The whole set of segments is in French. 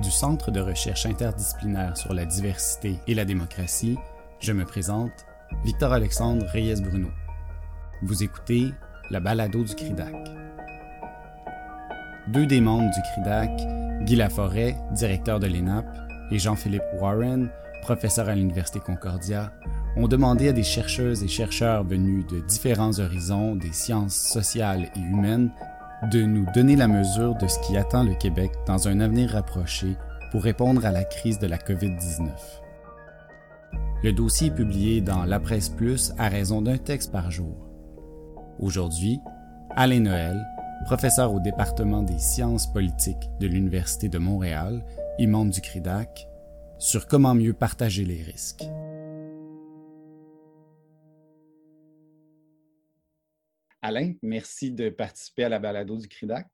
du Centre de recherche interdisciplinaire sur la diversité et la démocratie, je me présente, Victor-Alexandre Reyes-Bruno. Vous écoutez la balado du CRIDAC. Deux des membres du CRIDAC, Guy Laforêt, directeur de l'ENAP, et Jean-Philippe Warren, professeur à l'Université Concordia, ont demandé à des chercheuses et chercheurs venus de différents horizons des sciences sociales et humaines de nous donner la mesure de ce qui attend le Québec dans un avenir rapproché pour répondre à la crise de la COVID-19. Le dossier est publié dans La Presse Plus à raison d'un texte par jour. Aujourd'hui, Alain Noël, professeur au département des sciences politiques de l'Université de Montréal et membre du CRIDAC, sur comment mieux partager les risques. Alain, merci de participer à la balado du CRIDAC.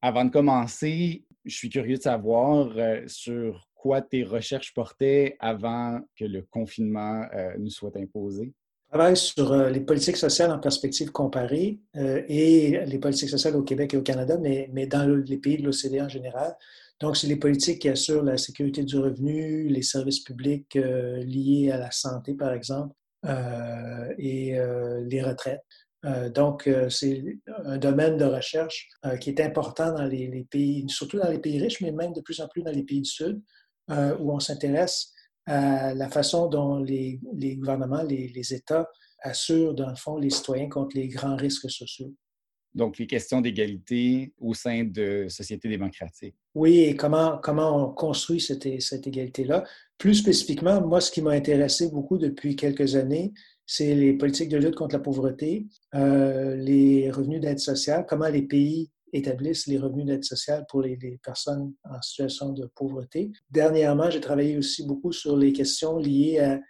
Avant de commencer, je suis curieux de savoir euh, sur quoi tes recherches portaient avant que le confinement euh, nous soit imposé. Je travaille sur euh, les politiques sociales en perspective comparée et les politiques sociales au Québec et au Canada, mais, mais dans les pays de l'OCDE en général. Donc, c'est les politiques qui assurent la sécurité du revenu, les services publics liés à la santé, par exemple, et les retraites. Euh, donc, euh, c'est un domaine de recherche euh, qui est important dans les, pays, surtout dans les pays riches, mais même de plus en plus dans les pays du Sud, où on s'intéresse à la façon dont les, gouvernements, les, les, États assurent, dans le fond, les citoyens contre les grands risques sociaux. Donc, les questions d'égalité au sein de sociétés démocratiques. Oui, et comment, comment on construit cette, cette égalité-là. Plus spécifiquement, moi, ce qui m'a intéressé beaucoup depuis quelques années, c'est les politiques de lutte contre la pauvreté, euh, les revenus d'aide sociale, comment les pays établissent les revenus d'aide sociale pour les, personnes en situation de pauvreté. Dernièrement, j'ai travaillé aussi beaucoup sur les questions liées à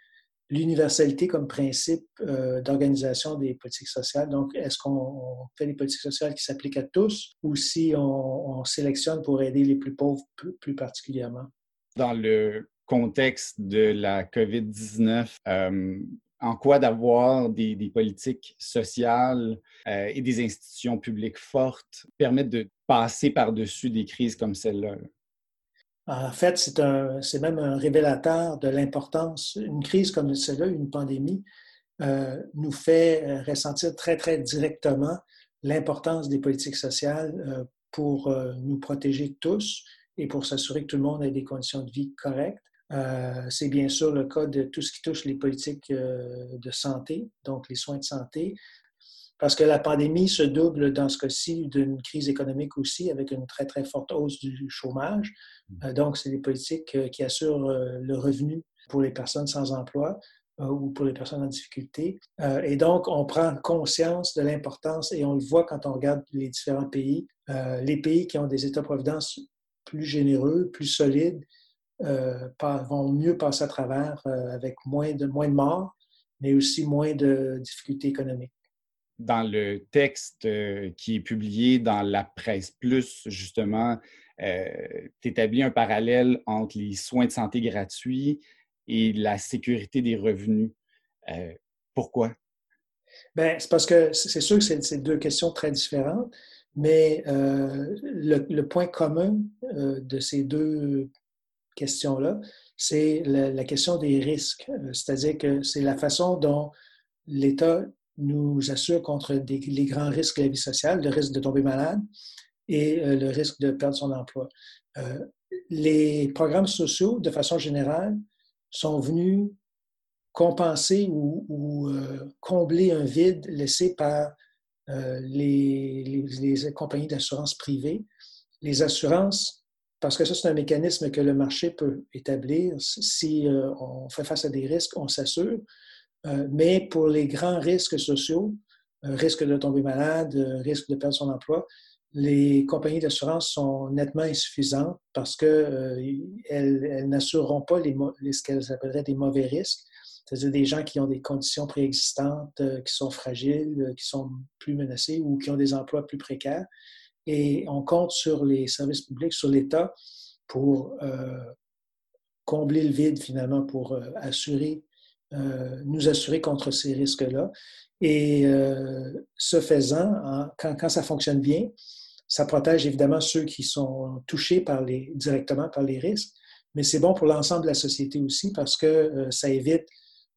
l'universalité comme principe euh, d'organisation des politiques sociales. Donc, est-ce qu'on fait des politiques sociales qui s'appliquent à tous ou si on, sélectionne pour aider les plus pauvres plus, particulièrement? Dans le contexte de la COVID-19, en quoi d'avoir des, politiques sociales euh, et des institutions publiques fortes permettent de passer par-dessus des crises comme celle-là? En fait, c'est même un révélateur de l'importance. Une crise comme celle-là, une pandémie, euh, nous fait euh, ressentir très, très directement l'importance des politiques sociales pour nous protéger tous et pour s'assurer que tout le monde ait des conditions de vie correctes. Euh, c'est bien sûr le cas de tout ce qui touche les politiques euh, de santé, donc les soins de santé, parce que la pandémie se double dans ce cas-ci d'une crise économique aussi, avec une très, très forte hausse du chômage. Mmh. Euh, donc, c'est des politiques qui assurent le revenu pour les personnes sans emploi ou pour les personnes en difficulté. et donc, on prend conscience de l'importance, et on le voit quand on regarde les différents pays, les pays qui ont des États-providence plus généreux, plus solides, vont mieux passer à travers euh, avec moins de, moins de morts, mais aussi moins de difficultés économiques. Dans le texte euh, qui est publié dans la presse plus, justement, tu établis un parallèle entre les soins de santé gratuits et la sécurité des revenus. pourquoi? Bien, c'est parce que c'est sûr que c'est deux questions très différentes, mais le, le, point commun de ces deux question-là, c'est la, question des risques. Euh, c'est-à-dire que c'est la façon dont l'État nous assure contre les grands risques de la vie sociale, le risque de tomber malade et euh, le risque de perdre son emploi. Euh, les programmes sociaux, de façon générale, sont venus compenser ou, combler un vide laissé par les, les compagnies d'assurance privées. Les assurances parce que ça, c'est un mécanisme que le marché peut établir. Si euh, on fait face à des risques, on s'assure. Euh, mais pour les grands risques sociaux, euh, risque de tomber malade, risque de perdre son emploi, les compagnies d'assurance sont nettement insuffisantes parce qu'elles elles, n'assureront pas les, ce qu'elles appelleraient des mauvais risques, c'est-à-dire des gens qui ont des conditions préexistantes, qui sont fragiles, qui sont plus menacés ou qui ont des emplois plus précaires et on compte sur les services publics, sur l'État pour euh, combler le vide finalement, pour euh, assurer, euh, nous assurer contre ces risques-là. Et ce faisant, quand, ça fonctionne bien, Ça protège évidemment ceux qui sont touchés par les, directement par les risques, mais c'est bon pour l'ensemble de la société aussi parce que ça évite,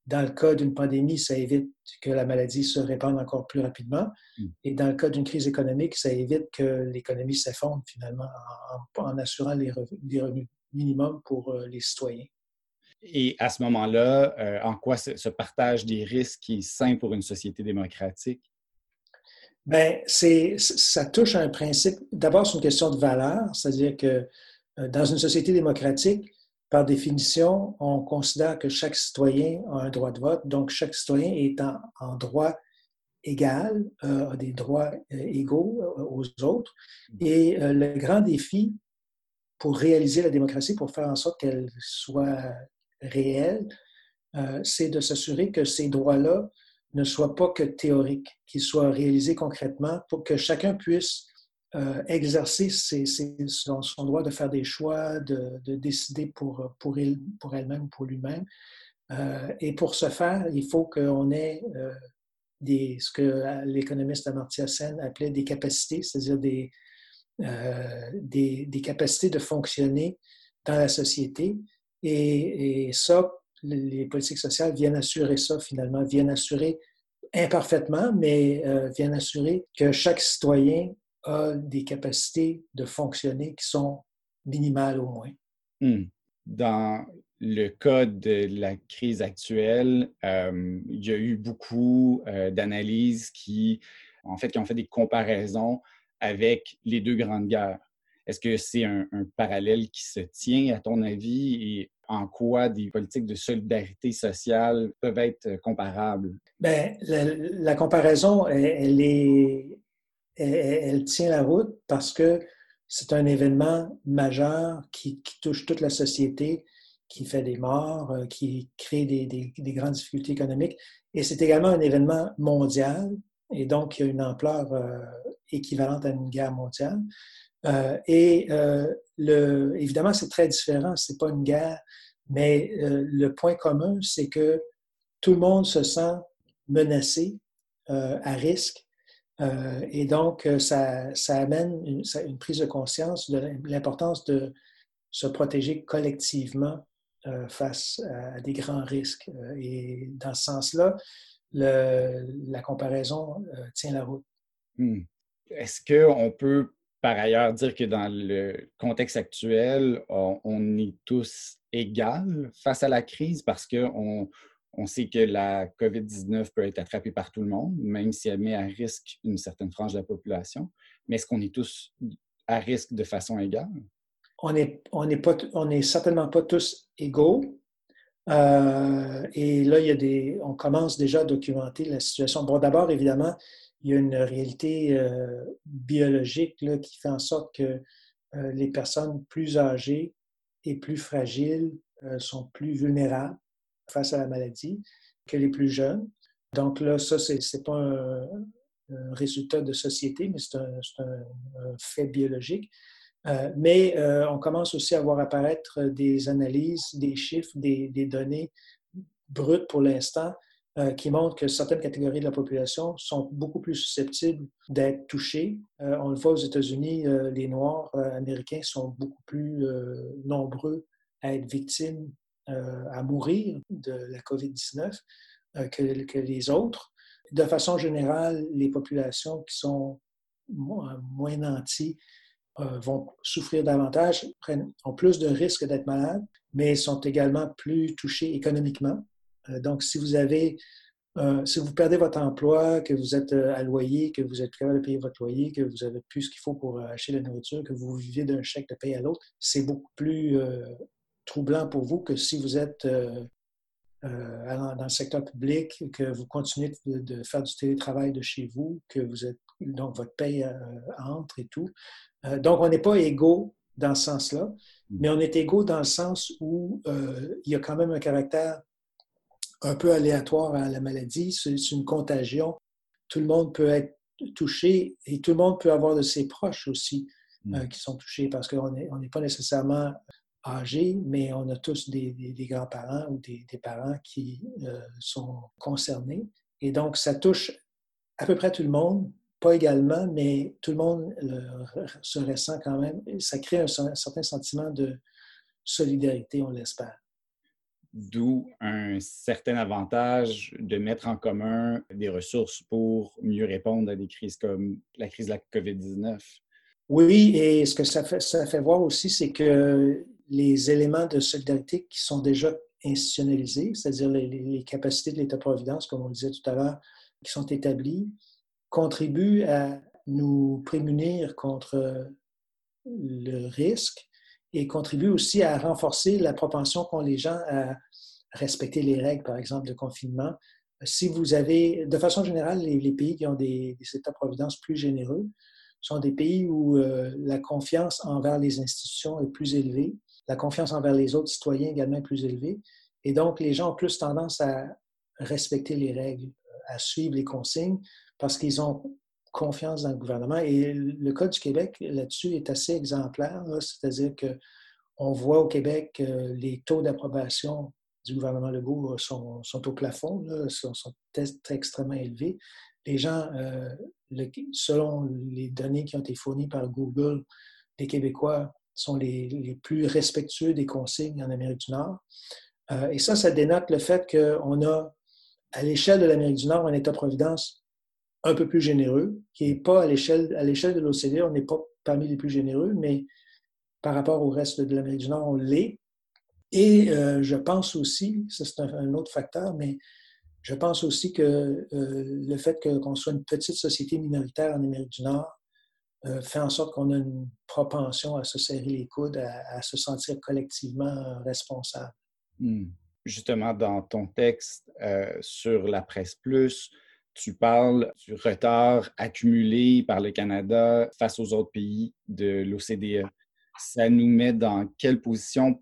dans le cas d'une pandémie, ça évite que la maladie se répande encore plus rapidement. Mm. Et dans le cas d'une crise économique, ça évite que l'économie s'effondre finalement en, assurant les revenus, minimums pour euh, les citoyens. Et à ce moment-là, euh, en quoi ce, partage des risques est sain pour une société démocratique? Bien, ça touche à un principe. D'abord, c'est une question de valeur, c'est-à-dire que euh, dans une société démocratique, par définition, on considère que chaque citoyen a un droit de vote, donc chaque citoyen est en, droit égal, euh, a des droits égaux aux autres. Et le grand défi pour réaliser la démocratie, pour faire en sorte qu'elle soit réel, euh, c'est de s'assurer que ces droits-là ne soient pas que théoriques, qu'ils soient réalisés concrètement pour que chacun puisse euh, exercer son, droit de faire des choix, de, décider pour, pour, pour elle-même, pour lui-même. Euh, et pour ce faire, il faut qu'on ait des, ce que l'économiste Amartya Sen appelait des capacités, c'est-à-dire des, des, capacités de fonctionner dans la société et, ça, les politiques sociales viennent assurer ça finalement, viennent assurer imparfaitement, mais euh, viennent assurer que chaque citoyen a des capacités de fonctionner qui sont minimales au moins. Hmm. Dans le cas de la crise actuelle, euh, il y a eu beaucoup euh, d'analyses qui, en fait, qui ont fait des comparaisons avec les deux grandes guerres. Est-ce que c'est un, parallèle qui se tient, à ton avis, et en quoi des politiques de solidarité sociale peuvent être comparables? Bien, la, comparaison, elle, est, elle, tient la route parce que c'est un événement majeur qui, touche toute la société, qui fait des morts, euh, qui crée des, des grandes difficultés économiques. Et c'est également un événement mondial, et donc il a une ampleur euh, équivalente à une guerre mondiale. Euh, et évidemment, c'est très différent, c'est pas une guerre, mais le point commun, c'est que tout le monde se sent menacé, à risque, et donc ça, ça amène une, prise de conscience de l'importance de se protéger collectivement face à des grands risques. Et dans ce sens-là, la comparaison tient la route. Hmm. Est-ce qu'on peut par ailleurs dire que dans le contexte actuel, on, est tous égaux face à la crise parce qu'on on sait que la COVID-19 peut être attrapée par tout le monde, même si elle met à risque une certaine frange de la population. Mais est-ce qu'on est tous à risque de façon égale? On n'est certainement pas tous égaux. Euh, et là, a des, on commence déjà à documenter la situation. Bon, d'abord, évidemment, il y a une réalité euh, biologique qui fait en sorte que euh, les personnes plus âgées et plus fragiles sont plus vulnérables face à la maladie que les plus jeunes. Donc là, ça, ce n'est pas un, résultat de société, mais c'est un, fait biologique. mais on commence aussi à voir apparaître des analyses, des chiffres, des, données brutes pour l'instant euh, qui montrent que certaines catégories de la population sont beaucoup plus susceptibles d'être touchées. Euh, on le voit aux États-Unis, euh, les Noirs américains sont beaucoup plus nombreux à être victimes, à mourir de la COVID-19 que, que, les autres. De façon générale, les populations qui sont moins nantis vont souffrir davantage, ont plus de risques d'être malades, mais sont également plus touchés économiquement. Euh, donc, si vous avez, euh, si vous perdez votre emploi, que vous êtes euh, à loyer, que vous êtes capable de payer votre loyer, que vous avez plus ce qu'il faut pour acheter la nourriture, que vous vivez d'un chèque de paye à l'autre, c'est beaucoup plus troublant pour vous que si vous êtes dans le secteur public, que vous continuez de, faire du télétravail de chez vous, que vous êtes donc votre paye entre et tout. donc, on n'est pas égaux dans ce sens-là, mmh. mais on est égaux dans le sens où il y a quand même un caractère un peu aléatoire à la maladie. C'est une contagion. Tout le monde peut être touché et tout le monde peut avoir de ses proches aussi mm. euh, qui sont touchés parce qu'on n'est on pas nécessairement âgé, mais on a tous des, grands-parents ou des, parents qui euh, sont concernés. Et donc, ça touche à peu près tout le monde pas également, mais tout le monde se ressent quand même. Ça crée un, certain sentiment de solidarité, on l'espère. D'où un certain avantage de mettre en commun des ressources pour mieux répondre à des crises comme la crise de la COVID-19. Oui, et ce que ça fait, ça fait voir aussi, c'est que les éléments de solidarité qui sont déjà institutionnalisés, c'est-à-dire les, capacités de l'État-providence, comme on le disait tout à l'heure, qui sont établies, contribuent à nous prémunir contre le risque et contribuent aussi à renforcer la propension qu'ont les gens à respecter les règles, par exemple, de confinement. Si vous avez, de façon générale, les, pays qui ont des, États-providence plus généreux sont des pays où euh, la confiance envers les institutions est plus élevée, la confiance envers les autres citoyens également est plus élevée. Et donc, les gens ont plus tendance à respecter les règles, à suivre les consignes, parce qu'ils ont confiance dans le gouvernement. Et le Code du Québec là-dessus est assez exemplaire, c'est-à-dire qu'on voit au Québec que les taux d'approbation du gouvernement Legault sont, sont au plafond, sont, sont, extrêmement élevés. Les gens, euh, selon les données qui ont été fournies par Google, les Québécois sont les, plus respectueux des consignes en Amérique du Nord. Euh, et ça, ça dénote le fait qu'on a, à l'échelle de l'Amérique du Nord, un État-providence un peu plus généreux, qui n'est pas à l'échelle, à l'échelle de l'OCDE, on n'est pas parmi les plus généreux, mais par rapport au reste de l'Amérique du Nord, on l'est. Et euh, je pense aussi, ça c'est un, autre facteur, mais je pense aussi que euh, le fait qu'on soit une petite société minoritaire en Amérique du Nord fait en sorte qu'on a une propension à se serrer les coudes, à se sentir collectivement responsable. Hmm. Justement, dans ton texte euh, sur la presse plus, tu parles du retard accumulé par le Canada face aux autres pays de l'OCDE. Ça nous met dans quelle position?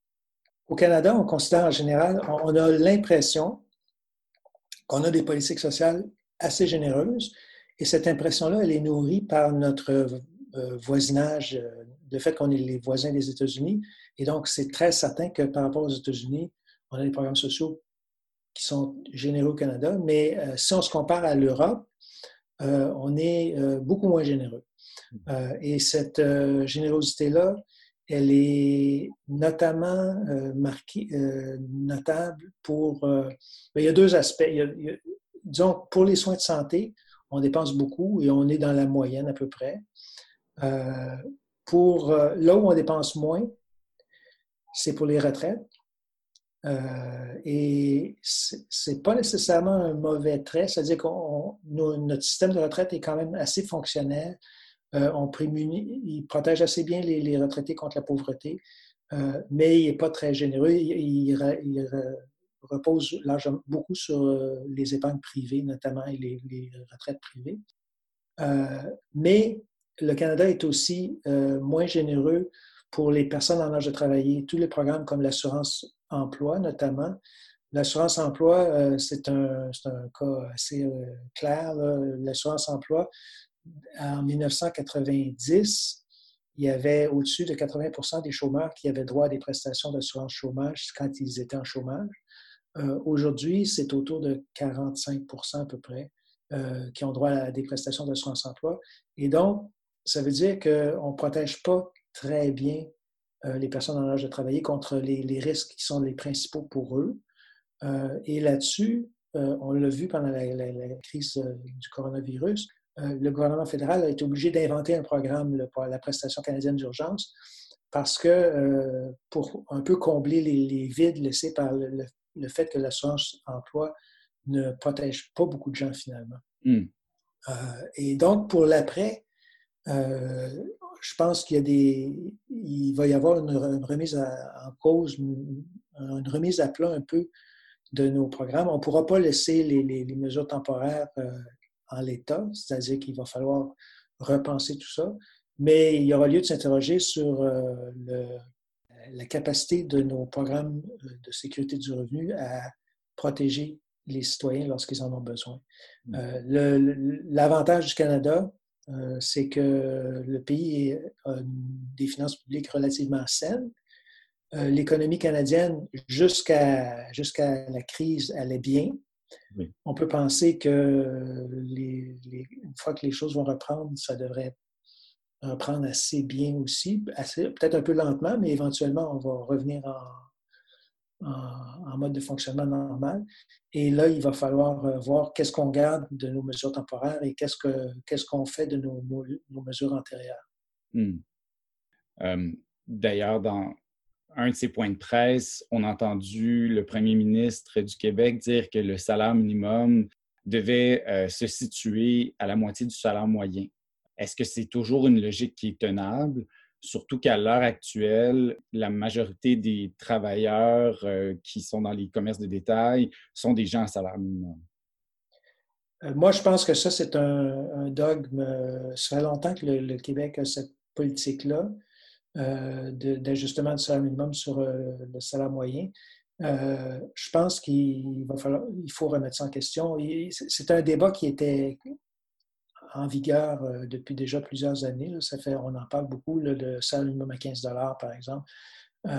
Au Canada, on considère en général, on a l'impression qu'on a des politiques sociales assez généreuses et cette impression-là, elle est nourrie par notre euh, voisinage, euh, le fait qu'on est les voisins des États-Unis. Et donc, c'est très certain que par rapport aux États-Unis, on a des programmes sociaux qui sont généreux au Canada, mais euh, si on se compare à l'Europe, euh, on est euh, beaucoup moins généreux. et cette générosité-là, elle est notamment marquée, notable pour... Ben, il y a deux aspects. disons, pour les soins de santé, on dépense beaucoup et on est dans la moyenne à peu près. pour là où on dépense moins, c'est pour les retraites. Euh, et c'est pas nécessairement un mauvais trait, c'est-à-dire que notre système de retraite est quand même assez fonctionnel. Euh, on prémunit, il protège assez bien les, retraités contre la pauvreté, euh, mais il n'est pas très généreux. Repose largement, beaucoup sur les épargnes privées, notamment et les, retraites privées. mais le Canada est aussi moins généreux pour les personnes en âge de travailler. Tous les programmes comme l'assurance emploi notamment. L'assurance emploi, euh, c'est un, cas assez euh, clair. L'assurance emploi, en 1990, il y avait au-dessus de 80% des chômeurs qui avaient droit à des prestations d'assurance chômage quand ils étaient en chômage. Euh, aujourd'hui, c'est autour de 45% à peu près qui ont droit à des prestations d'assurance emploi. Et donc, ça veut dire qu'on ne protège pas très bien euh, les personnes en âge de travailler contre les, risques qui sont les principaux pour eux. Euh, et là-dessus, euh, on l'a vu pendant la, crise du coronavirus, le gouvernement fédéral a été obligé d'inventer un programme pour la prestation canadienne d'urgence parce que pour un peu combler les, vides laissés par le, fait que l'assurance emploi ne protège pas beaucoup de gens finalement. Hmm. et donc, pour l'après, je pense qu'il y a des, il va y avoir une, remise en cause, une, remise à plat un peu de nos programmes. On ne pourra pas laisser les, mesures temporaires euh, en l'état, c'est-à-dire qu'il va falloir repenser tout ça, mais il y aura lieu de s'interroger sur euh, la capacité de nos programmes euh, de sécurité du revenu à protéger les citoyens lorsqu'ils en ont besoin. Mmh. L'avantage du Canada, euh, c'est que le pays a des finances publiques relativement saines. Euh, l'économie canadienne, jusqu'à jusqu'à la crise, allait bien. On peut penser que les, une fois que les choses vont reprendre, ça devrait reprendre assez bien aussi, peut-être un peu lentement, mais éventuellement, on va revenir en, en, mode de fonctionnement normal. Et là, il va falloir euh, voir qu'est-ce qu'on garde de nos mesures temporaires et qu'est-ce qu'on fait de nos, mesures antérieures. Hmm. Euh, d'ailleurs, dans un de ces points de presse, on a entendu le premier ministre du Québec dire que le salaire minimum devait euh, se situer à la moitié du salaire moyen. Est-ce que c'est toujours une logique qui est tenable? Surtout qu'à l'heure actuelle, la majorité des travailleurs euh, qui sont dans les commerces de détail sont des gens à salaire minimum. Euh, moi, je pense que ça, c'est un, dogme. Ça fait longtemps que le, Québec a cette politique-là euh, d'ajustement du salaire minimum sur le salaire moyen. je pense qu'il va falloir, il faut remettre ça en question. C'est un débat qui était en vigueur euh, depuis déjà plusieurs années. Ça fait, on en parle beaucoup, le salaire minimum à 15 par exemple. Euh,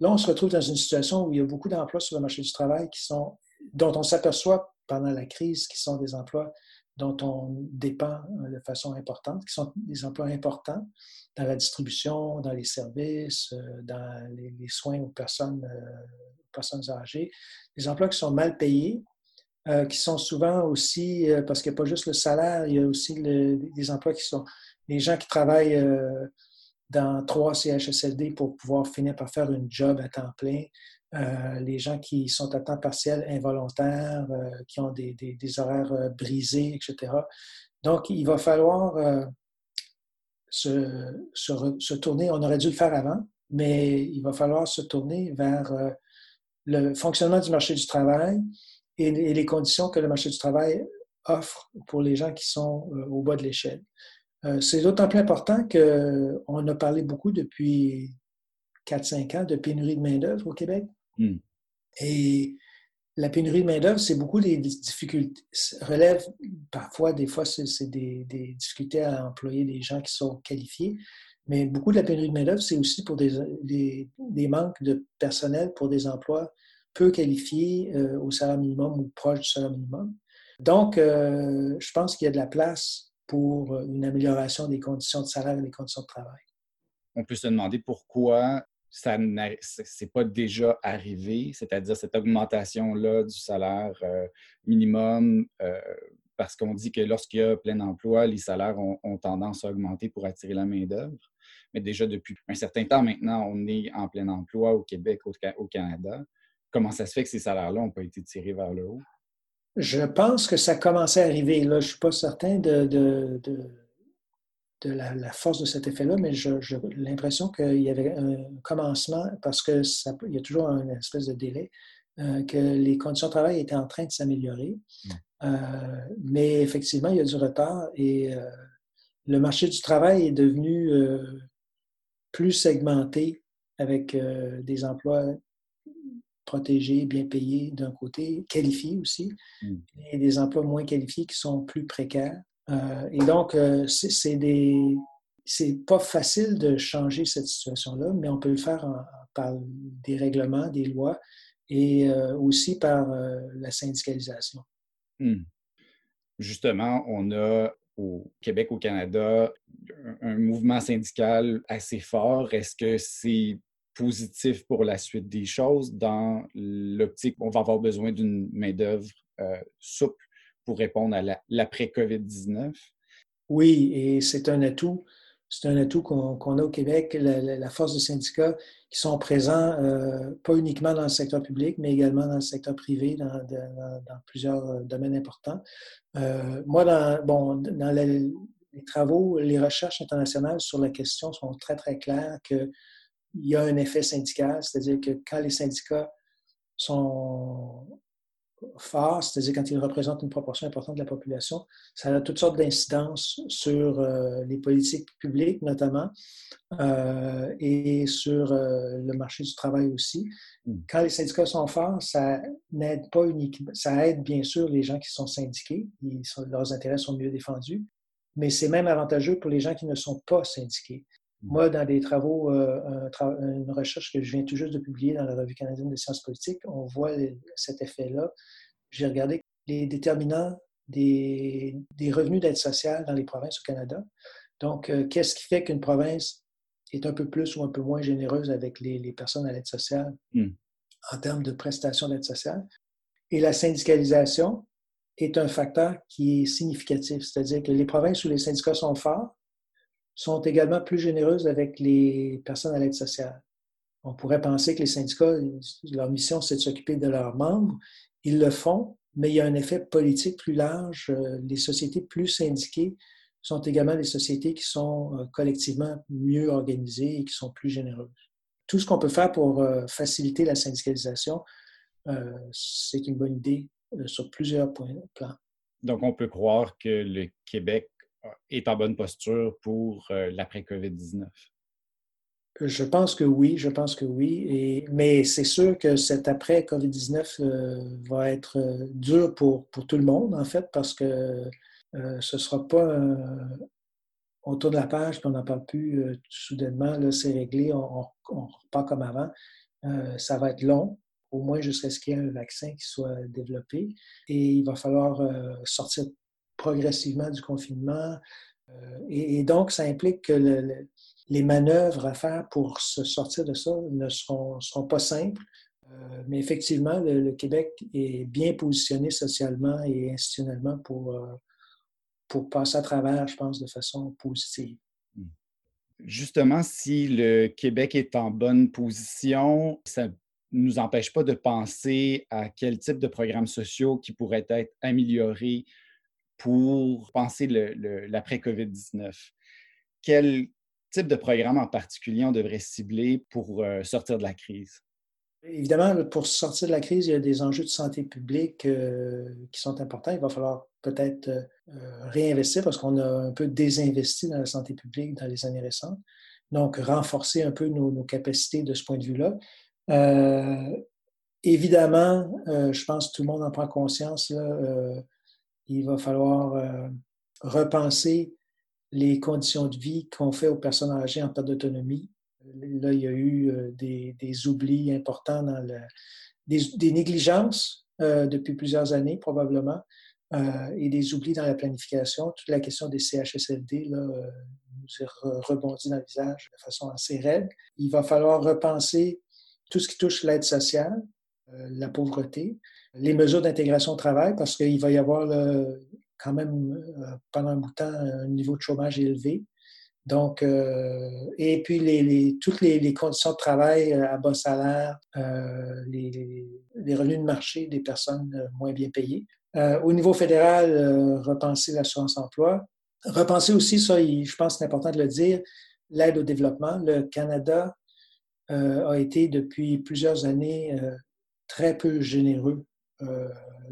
là, on se retrouve dans une situation où il y a beaucoup d'emplois sur le marché du travail qui sont, dont on s'aperçoit pendant la crise qui sont des emplois dont on dépend euh, de façon importante, qui sont des emplois importants dans la distribution, dans les services, dans les, soins aux personnes, aux personnes âgées, des emplois qui sont mal payés, euh, qui sont souvent aussi, euh, parce qu'il n'y a pas juste le salaire, il y a aussi des emplois qui sont les gens qui travaillent euh, dans trois CHSLD pour pouvoir finir par faire une job à temps plein, les gens qui sont à temps partiel involontaires, qui ont des, des, horaires brisés, etc. Donc, il va falloir se, se, tourner, on aurait dû le faire avant, mais il va falloir se tourner vers le fonctionnement du marché du travail, et, les conditions que le marché du travail offre pour les gens qui sont euh, au bas de l'échelle. Euh, c'est d'autant plus important qu'on a parlé beaucoup depuis 4-5 ans de pénurie de main-d'œuvre au Québec. Hmm. Et la pénurie de main-d'œuvre, c'est beaucoup des difficultés, relève parfois, des fois, c'est des, difficultés à employer des gens qui sont qualifiés, mais beaucoup de la pénurie de main-d'œuvre, c'est aussi pour des, des, manques de personnel pour des emplois peu qualifiés euh, au salaire minimum ou proche du salaire minimum. Donc, euh, je pense qu'il y a de la place pour une amélioration des conditions de salaire et des conditions de travail. On peut se demander pourquoi ça n'est pas déjà arrivé, c'est-à-dire cette augmentation-là du salaire euh, minimum, parce qu'on dit que lorsqu'il y a plein emploi, les salaires ont, tendance à augmenter pour attirer la main-d'œuvre. Mais déjà depuis un certain temps maintenant, on est en plein emploi au Québec, au Canada comment ça se fait que ces salaires-là n'ont pas été tirés vers le haut? Je pense que ça commençait à arriver. Là, je ne suis pas certain de, de, de, la, force de cet effet-là, mais j'ai l'impression qu'il y avait un commencement parce qu'il y a toujours une espèce de délai, euh, que les conditions de travail étaient en train de s'améliorer. Mm. Euh, mais effectivement, il y a du retard et euh, le marché du travail est devenu plus segmenté avec des emplois protégés, bien payés d'un côté, qualifiés aussi, hmm. et des emplois moins qualifiés qui sont plus précaires. Euh, et donc, euh, c'est des. C'est pas facile de changer cette situation-là, mais on peut le faire par des règlements, des lois et euh, aussi par la syndicalisation. Hmm. Justement, on a au Québec, au Canada, un mouvement syndical assez fort. Est-ce que c'est positif pour la suite des choses dans l'optique on va avoir besoin d'une main-d'œuvre euh, souple pour répondre à l'après-COVID-19? Oui, et c'est un atout. C'est un atout qu'on a au Québec, la, force de syndicats qui sont présents euh, pas uniquement dans le secteur public, mais également dans le secteur privé, dans, plusieurs euh, domaines importants. moi, dans, bon, dans les, les travaux, les recherches internationales sur la question sont très, très claires que il y a un effet syndical, c'est-à-dire que quand les syndicats sont forts, c'est-à-dire quand ils représentent une proportion importante de la population, ça a toutes sortes d'incidences sur euh, les politiques publiques notamment euh, et sur euh, le marché du travail aussi. Hmm. Quand les syndicats sont forts, ça n'aide pas uniquement, ça aide bien sûr les gens qui sont syndiqués, leurs intérêts sont mieux défendus, mais c'est même avantageux pour les gens qui ne sont pas syndiqués. Moi, dans des travaux, euh, une recherche que je viens tout juste de publier dans la Revue canadienne des sciences politiques, on voit cet effet-là j'ai regardé les déterminants des, revenus d'aide sociale dans les provinces au Canada. Donc, euh, qu'est-ce qui fait qu'une province est un peu plus ou un peu moins généreuse avec les, personnes à l'aide sociale hmm. en termes de prestations d'aide sociale? Et la syndicalisation est un facteur qui est significatif, c'est-à-dire que les provinces où les syndicats sont forts sont également plus généreuses avec les personnes à l'aide sociale. On pourrait penser que les syndicats, leur mission, c'est de s'occuper de leurs membres. Ils le font, mais il y a un effet politique plus large. Euh, les sociétés plus syndiquées sont également des sociétés qui sont euh, collectivement mieux organisées et qui sont plus généreuses. Tout ce qu'on peut faire pour euh, faciliter la syndicalisation, c'est une bonne idée sur plusieurs plans. Donc, on peut croire que le Québec est en bonne posture pour l'après-COVID-19. Je pense que oui, je pense que oui. Mais c'est sûr que cet après-COVID-19 euh, va être euh, dur pour, pour, tout le monde, en fait, parce que euh, ce ne sera pas on tourne la page et on n'en parle plus soudainement, là, c'est réglé, on, on, repart comme avant. ça va être long, au moins jusqu'à ce qu'il y ait un vaccin qui soit développé. Et il va falloir sortir progressivement du confinement. Et, et, donc, ça implique que le les manœuvres à faire pour se sortir de ça ne seront, pas simples. Euh, mais effectivement, le, Québec est bien positionné socialement et institutionnellement pour, euh, pour passer à travers, je pense, de façon positive. Justement, si le Québec est en bonne position, ça ne nous empêche pas de penser à quel type de programmes sociaux qui pourraient être améliorés pour penser l'après-COVID-19. Quel type de programme en particulier on devrait cibler pour euh, sortir de la crise? Évidemment, pour sortir de la crise, il y a des enjeux de santé publique euh, qui sont importants. Il va falloir peut-être euh, réinvestir parce qu'on a un peu désinvesti dans la santé publique dans les années récentes. Donc, renforcer un peu nos, capacités de ce point de vue-là. évidemment, je pense que tout le monde en prend conscience. Il va falloir repenser les conditions de vie qu'on fait aux personnes âgées en perte d'autonomie. Là, il y a eu euh, des, oublis importants dans le, des, négligences euh, depuis plusieurs années, probablement, euh, et des oublis dans la planification. Toute la question des CHSLD là, nous est rebondie dans le visage de façon assez raide. Il va falloir repenser tout ce qui touche l'aide sociale, la pauvreté, les mesures d'intégration au travail, parce qu'il va y avoir le, quand même euh, pendant un bout de temps un niveau de chômage élevé. Donc, euh, et puis les, toutes les, conditions de travail euh, à bas salaire, les, revenus de marché des personnes moins bien payées. au niveau fédéral, repenser l'assurance emploi. Repenser aussi, ça, je pense que c'est important de le dire, l'aide au développement. Le Canada a été depuis plusieurs années très peu généreux euh,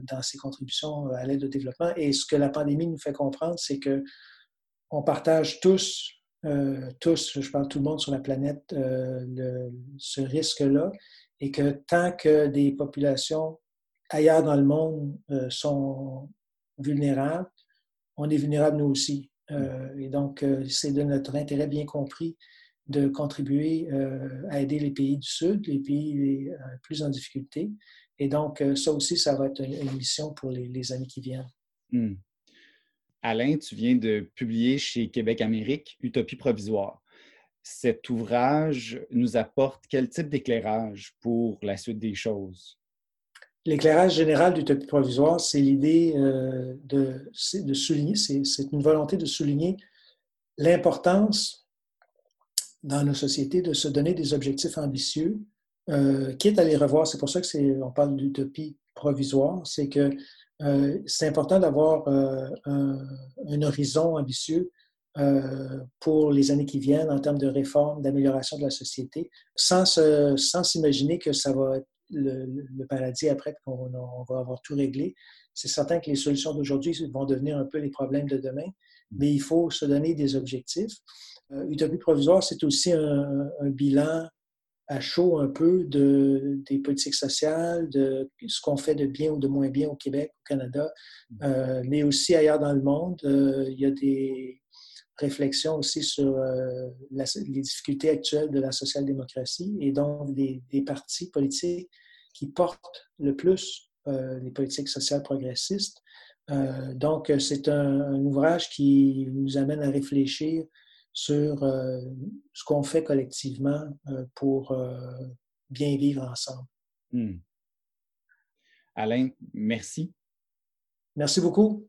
dans ses contributions à l'aide au développement. Et ce que la pandémie nous fait comprendre, c'est que on partage tous, euh, tous, je parle tout le monde sur la planète, euh, ce risque-là, et que tant que des populations ailleurs dans le monde sont vulnérables, on est vulnérable nous aussi. et donc, c'est de notre intérêt bien compris de contribuer à aider les pays du Sud, les pays les plus en difficulté, et donc, euh, ça aussi, ça va être une, mission pour les, années qui viennent. Hmm. Alain, tu viens de publier chez Québec Amérique Utopie provisoire. Cet ouvrage nous apporte quel type d'éclairage pour la suite des choses? L'éclairage général d'Utopie provisoire, c'est l'idée euh, de, de, souligner, c'est une volonté de souligner l'importance dans nos sociétés de se donner des objectifs ambitieux euh, quitte à les revoir, c'est pour ça qu'on parle d'utopie provisoire, c'est que euh, c'est important d'avoir euh, un, horizon ambitieux pour les années qui viennent en termes de réforme, d'amélioration de la société, sans, sans s'imaginer que ça va être le, paradis après qu'on va avoir tout réglé. C'est certain que les solutions d'aujourd'hui vont devenir un peu les problèmes de demain, mais il faut se donner des objectifs. Utopie provisoire, c'est aussi un, un bilan à chaud un peu de, des politiques sociales, de ce qu'on fait de bien ou de moins bien au Québec, au Canada, mm. euh, mais aussi ailleurs dans le monde. Euh, il y a des réflexions aussi sur euh, les difficultés actuelles de la social-démocratie et donc des, des, partis politiques qui portent le plus les politiques sociales progressistes. donc, c'est un, ouvrage qui nous amène à réfléchir sur ce qu'on fait collectivement pour bien vivre ensemble. Hmm. Alain, merci. Merci beaucoup.